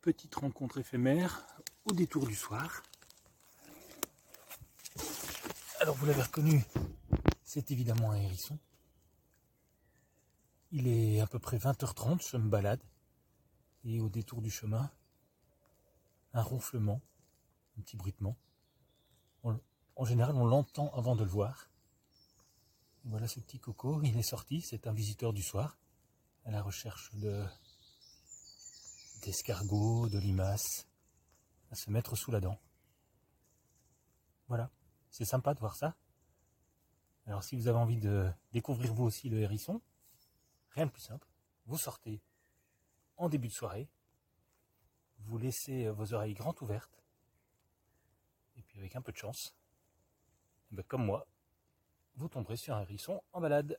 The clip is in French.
petite rencontre éphémère au détour du soir. Alors vous l'avez reconnu, c'est évidemment un hérisson. Il est à peu près 20h30, je me balade. Et au détour du chemin, un ronflement, un petit bruitement. en général, on l'entend avant de le voir. voilà ce petit coco, il est sorti, c'est un visiteur du soir, à la recherche de d'escargots, de limaces, à se mettre sous la dent. Voilà, c'est sympa de voir ça. Alors si vous avez envie de découvrir vous aussi le hérisson, rien de plus simple, vous sortez en début de soirée, vous laissez vos oreilles grandes ouvertes, et puis avec un peu de chance, eh ben, comme moi, vous tomberez sur un hérisson en balade.